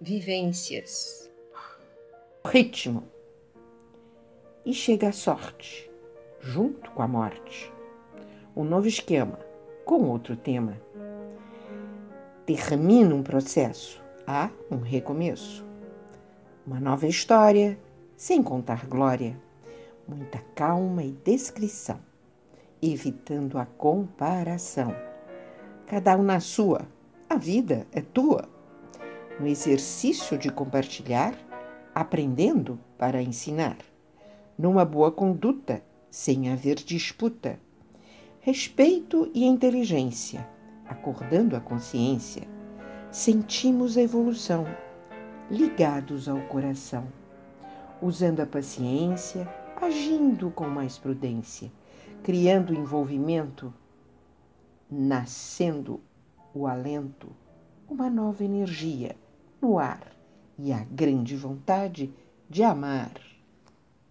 vivências, ritmo. E chega a sorte, junto com a morte. Um novo esquema, com outro tema. Termina um processo, há um recomeço. Uma nova história, sem contar glória. Muita calma e descrição, evitando a comparação. Cada um na sua, a vida é tua no exercício de compartilhar, aprendendo para ensinar, numa boa conduta, sem haver disputa, respeito e inteligência, acordando a consciência, sentimos a evolução, ligados ao coração, usando a paciência, agindo com mais prudência, criando envolvimento, nascendo o alento, uma nova energia no ar e a grande vontade de amar.